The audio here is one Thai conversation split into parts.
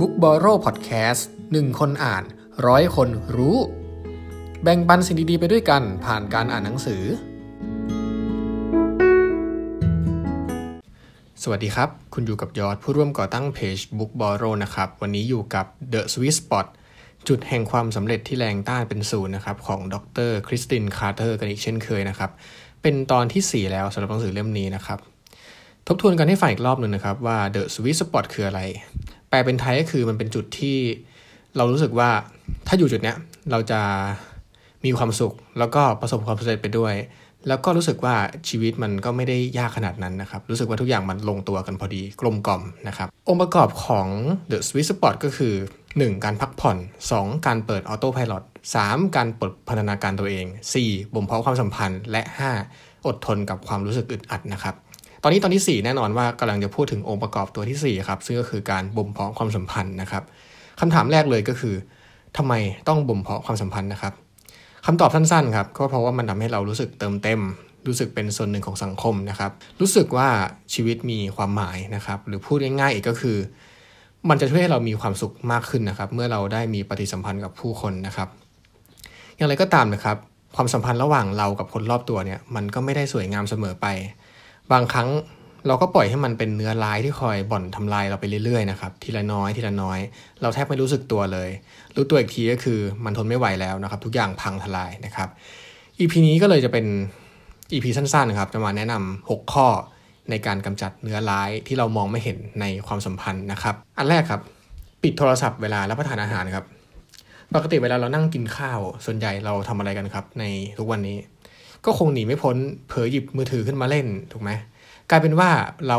Book b o r r o w Podcast หนึ่งคนอ่านร้อยคนรู้ แบ่งปันสิ่งดีๆไปด้วยกันผ่านการอ่านหนังสือ สวัสดีครับ คุณอยู่กับยอดผู้ร่วมก่อตั้งเพจ Book b o r r o w นะครับ วันนี้อยู่กับ The Sweet Spot จุดแห่งความสำเร็จที่แรงต้านเป็นศูนย์นะครับของดรคริสตินคาร์เตอร์กันอีกเช่นเคยนะครับ เป็นตอนที่ 4 แล้วสำหรับหนังสือเล่มนี้นะครับ ทบทวนกันให้ฟังอีกรอบหนึ่งนะครับว่า The Sweet Spot คืออะไร แปลเป็นไทยก็คือมันเป็นจุดที่เรารู้สึกว่าถ้าอยู่จุดเนี้ยเราจะมีความสุข แล้วก็ประสบความสำเร็จไปด้วย แล้วก็รู้สึกว่าชีวิตมันก็ไม่ได้ยากขนาดนั้นนะครับ รู้สึกว่าทุกอย่างมันลงตัวกันพอดีกลมกล่อมนะครับ องค์ประกอบของ The Sweet Spot ก็คือ 1. การพักผ่อน 2. การเปิดออโต้พาย t 3. การปลดพัฒนาการตัวเอง 4. บ่มเพาะความสัมพันธ์และ 5. อดทนกับความรู้สึกอึดอัดนะครับ ตอนนี้ตอนที่ 4 แน่นอนว่ากำลังจะพูดถึงองค์ประกอบตัวที่ 4 ครับ ซึ่งก็คือการบ่มเพาะความสัมพันธ์นะครับคำถามแรกเลยก็คือทำไมต้องบ่มเพาะความสัมพันธ์นะครับคำตอบสั้นๆครับก็เพราะว่ามันทำให้เรารู้สึกเติมเต็ม รู้สึกเป็นส่วนหนึ่งของสังคมนะครับ รู้สึกว่าชีวิตมีความหมายนะครับ หรือพูดง่ายๆอีกก็คือ มันจะช่วยให้เรามีความสุขมากขึ้นนะครับ เมื่อเราได้มีปฏิสัมพันธ์กับผู้คนนะครับ อย่างไรก็ตามนะครับความสัมพันธ์ระหว่างเรากับคนรอบตัวเนี่ยมันก็ไม่ได้สวยงามเสมอไป บางครั้งเราก็ปล่อยให้มันเป็นเนื้อร้ายที่คอยบ่อนทำลายเราไปเรื่อยๆนะครับทีละน้อยทีละน้อย เราแทบไม่รู้สึกตัวเลย รู้ตัวอีกทีก็คือมันทนไม่ไหวแล้วนะครับ ทุกอย่างพังทลายนะครับ EP นี้ก็เลยจะเป็น EP สั้นๆนะครับจะมาแนะนำ6ข้อในการกำจัดเนื้อร้ายที่เรามองไม่เห็นในความสัมพันธ์นะครับ อันแรกครับ ปิดโทรศัพท์เวลารับประทานอาหารครับ ปกติเวลาเรานั่งกินข้าว ส่วนใหญ่เราทำอะไรกันครับ ในทุกวันนี้ ก็คงหนีไม่พ้นเผลอหยิบมือถือขึ้นมาเล่นถูกไหมกลายเป็นว่าเรา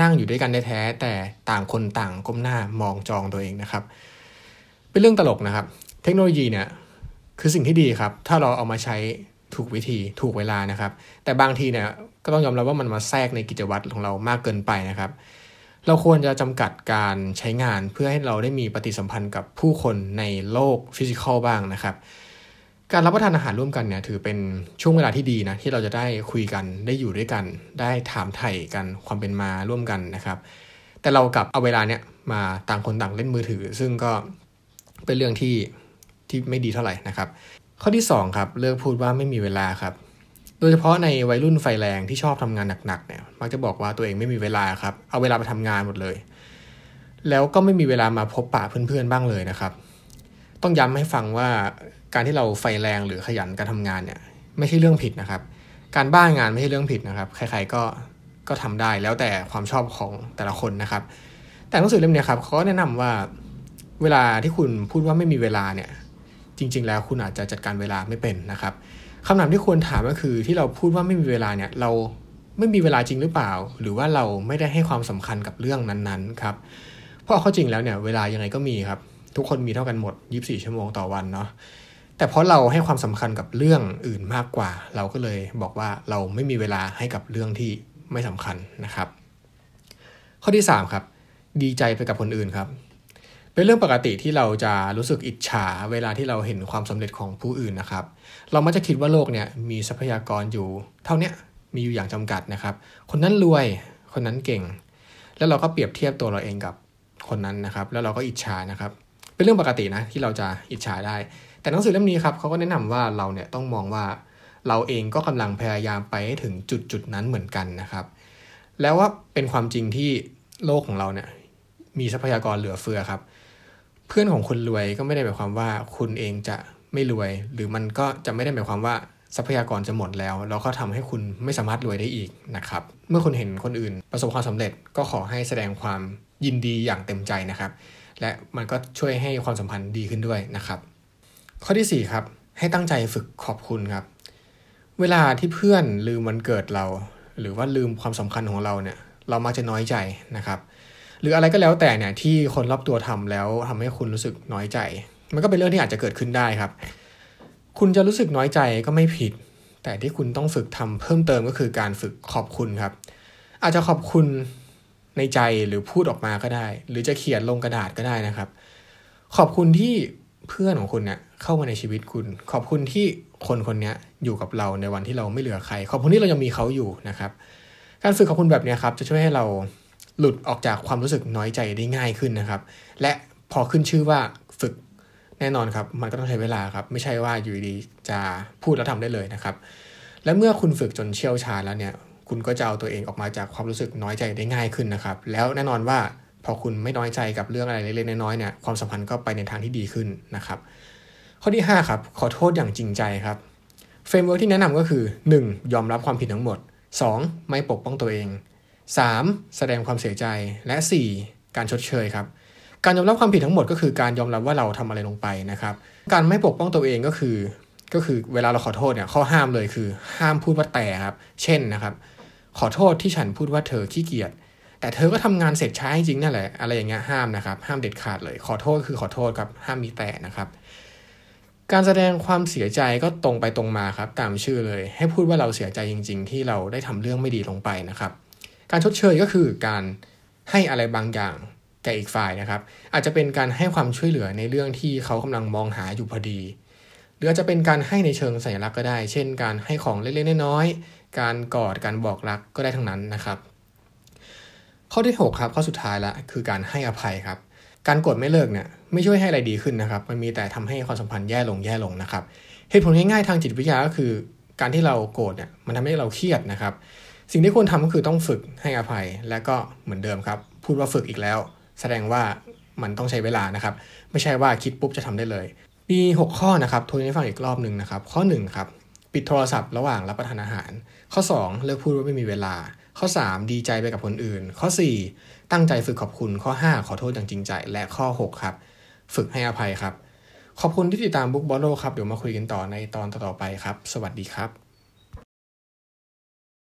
นั่งอยู่ด้วยกันแท้แต่ต่างคนต่างก้มหน้ามองจองตัวเองนะครับ เป็นเรื่องตลกนะครับ เทคโนโลยีเนี่ยคือสิ่งที่ดีครับ ถ้าเราเอามาใช้ถูกวิธีถูกเวลานะครับ แต่บางทีเนี่ยก็ต้องยอมรับว่ามันมาแทรกในกิจวัตรของเรามากเกินไปนะครับ เราควรจะจำกัดการใช้งานเพื่อให้เราได้มีปฏิสัมพันธ์กับผู้คนในโลกฟิสิกอลบ้างนะครับ การรับประทานอาหารร่วมกันเนี่ยถือเป็นช่วงเวลาที่ดีนะที่เราจะได้คุยกันได้อยู่ด้วยกัน ได้ถามไถ่กันความเป็นมาร่วมกันนะครับ แต่เรากลับเอาเวลาเนี่ยมาต่างคนต่างเล่นมือถือ ซึ่งก็เป็นเรื่องที่ที่ไม่ดีเท่าไหร่นะครับ ข้อที่2ครับเลิกพูดว่าไม่มีเวลาครับ โดยเฉพาะในวัยรุ่นไฟแรงที่ชอบทำงานหนักๆเนี่ยมักจะบอกว่าตัวเองไม่มีเวลาครับเอาเวลาไปทำงานหมดเลย แล้วก็ไม่มีเวลามาพบปะเพื่อนๆบ้างเลยนะครับ ต้องย้ำให้ฟังว่า การที่เราไฟแรงหรือขยันการทำงานเนี่ยไม่ใช่เรื่องผิดนะครับ การบ้านงานไม่ใช่เรื่องผิดนะครับ ใครๆก็ก็ทำได้แล้วแต่ความชอบของแต่ละคนนะครับ แต่หนังสือเล่มนี้ครับเขาแนะนำว่าเวลาที่คุณพูดว่าไม่มีเวลาเนี่ย จริง ๆ แล้วคุณอาจจะจัดการเวลาไม่เป็นนะครับคำถามที่ควรถามก็คือที่เราพูดว่าไม่มีเวลาเนี่ย เราไม่มีเวลาจริงหรือเปล่า หรือว่าเราไม่ได้ให้ความสำคัญกับเรื่องนั้นๆครับเพราะข้อจริงแล้วเนี่ยเวลายังไงก็มีครับ ทุกคนมีเท่ากันหมด 24 ชั่วโมงต่อวันเนาะ แต่เพราะเราให้ความสำคัญกับเรื่องอื่นมากกว่า เราก็เลยบอกว่าเราไม่มีเวลาให้กับเรื่องที่ไม่สำคัญนะครับ ข้อที่ 3 ครับ ดีใจไปกับคนอื่นครับ เป็นเรื่องปกติที่เราจะรู้สึกอิจฉาเวลาที่เราเห็นความสำเร็จของผู้อื่นนะครับ เรามักจะคิดว่าโลกเนี่ยมีทรัพยากรอยู่ เท่านี้มีอยู่อย่างจำกัดนะครับ คนนั้นรวยคนนั้นเก่ง แล้วเราก็เปรียบเทียบตัวเราเองกับคนนั้นนะครับ แล้วเราก็อิจฉานะครับ เป็นเรื่องปกตินะที่เราจะอิจฉาได้ แต่หนังสือเล่มนี้ครับเขาก็แนะนำว่าเราเนี่ยต้องมองว่าเราเองก็กำลังพยายามไปให้ถึงจุดจุดนั้นเหมือนกันนะครับ แล้วว่าเป็นความจริงที่โลกของเราเนี่ยมีทรัพยากรเหลือเฟือครับ เพื่อนของคนรวยก็ไม่ได้หมายความว่าคุณเองจะไม่รวย หรือมันก็จะไม่ได้หมายความว่าทรัพยากรจะหมดแล้ว แล้วก็ทำให้คุณไม่สามารถรวยได้อีกนะครับ เมื่อคุณเห็นคนอื่นประสบความสำเร็จก็ขอให้แสดงความยินดีอย่างเต็มใจนะครับ และมันก็ช่วยให้ความสัมพันธ์ดีขึ้นด้วยนะครับ ข้อที่ 4 ครับ ให้ตั้งใจฝึกขอบคุณครับ เวลาที่เพื่อนลืมวันเกิดเรา หรือว่าลืมความสำคัญของเราเนี่ย เรามักจะน้อยใจนะครับ หรืออะไรก็แล้วแต่เนี่ยที่คนรอบตัวทำแล้วทำให้คุณรู้สึกน้อยใจ มันก็เป็นเรื่องที่อาจจะเกิดขึ้นได้ครับ คุณจะรู้สึกน้อยใจก็ไม่ผิด แต่ที่คุณต้องฝึกทำเพิ่มเติมก็คือการฝึกขอบคุณครับ อาจจะขอบคุณในใจหรือพูดออกมาก็ได้ หรือจะเขียนลงกระดาษก็ได้นะครับ ขอบคุณที่ เพื่อนของคุณเนี่ยเข้ามาในชีวิตคุณ ขอบคุณที่คนคนนี้อยู่กับเราในวันที่เราไม่เหลือใคร ขอบคุณที่เรายังมีเขาอยู่นะครับ การฝึกขอบคุณแบบนี้ครับจะช่วยให้เราหลุดออกจากความรู้สึกน้อยใจได้ง่ายขึ้นนะครับ และพอขึ้นชื่อว่าฝึกแน่นอนครับ มันก็ต้องใช้เวลาครับ ไม่ใช่ว่าอยู่ดีจะพูดแล้วทำได้เลยนะครับ และเมื่อคุณฝึกจนเชี่ยวชาญแล้วเนี่ย คุณก็จะเอาตัวเองออกมาจากความรู้สึกน้อยใจได้ง่ายขึ้นนะครับ แล้วแน่นอนว่า พอคุณไม่น้อยใจกับเรื่องอะไรเล็กๆน้อยๆเนี่ยความสัมพันธ์ก็ไปในทางที่ดีขึ้นนะครับ ข้อที่ 5 ครับ ขอโทษอย่างจริงใจครับframework ที่แนะนำก็คือ 1. ยอมรับความผิดทั้งหมด 2. ไม่ปกป้องตัวเอง 3. แสดงความเสียใจและ 4. การชดเชยครับการยอมรับความผิดทั้งหมดก็คือการยอมรับว่าเราทำอะไรลงไปนะครับ การไม่ปกป้องตัวเองก็คือ ก็คือเวลาเราขอโทษเนี่ยข้อห้ามเลยคือ ห้ามพูดว่าแต่ครับ เช่นนะครับ ขอโทษที่ฉันพูดว่าเธอขี้เกียจ แต่เธอก็ทำงานเสร็จช้าจริงนั่นแหละ อะไรอย่างเงี้ยห้ามนะครับ ห้ามเด็ดขาดเลย ขอโทษคือขอโทษครับ ห้ามมีแต่นะครับ การแสดงความเสียใจก็ตรงไปตรงมาครับ ตามชื่อเลย ให้พูดว่าเราเสียใจจริง ๆ ที่เราได้ทำเรื่องไม่ดีลงไปนะครับ การชดเชยก็คือการให้อะไรบางอย่างแก่อีกฝ่ายนะครับ อาจจะเป็นการให้ความช่วยเหลือในเรื่องที่เขากำลังมองหาอยู่พอดี หรืออาจจะเป็นการให้ในเชิงสัญลักษณ์ก็ได้ เช่น การให้ของเล็กๆน้อยๆการกอดการบอกรักก็ได้ทั้งนั้นนะครับ ข้อที่ 6 ครับ ข้อสุดท้ายละคือการให้อภัยครับ การกดไม่เลิกเนี่ยไม่ช่วยให้อะไรดีขึ้นนะครับ มันมีแต่ทำให้ความสัมพันธ์แย่ลงแย่ลงนะครับเหตุผลง่ายๆทางจิตวิทยาก็คือ การที่เราโกรธเนี่ยมันทำให้เราเครียดนะครับ สิ่งที่ควรทำก็คือต้องฝึกให้อภัยและก็เหมือนเดิมครับ พูดว่าฝึกอีกแล้ว แสดงว่ามันต้องใช้เวลานะครับ ไม่ใช่ว่าคิดปุ๊บจะทำได้เลยมี 6 ข้อนะครับทวนให้ฟังอีกรอบหนึ่งนะครับ ข้อ1ครับปิดโทรศัพท์ระหว่างรับประทานอาหาร ข้อ 2 เลิกพูดว่าไม่มีเวลา ข้อ 3 ดีใจไปกับคนอื่น ข้อ 4 ตั้งใจฝึกขอบคุณข้อ 5 ขอโทษอย่างจริงใจ และข้อ 6 ครับ ฝึกให้อภัยครับ ขอบคุณที่ติดตามบุ๊กบอลโลครับ เดี๋ยวมาคุยกันต่อในตอนต่อๆไปครับ สวัสดีครับ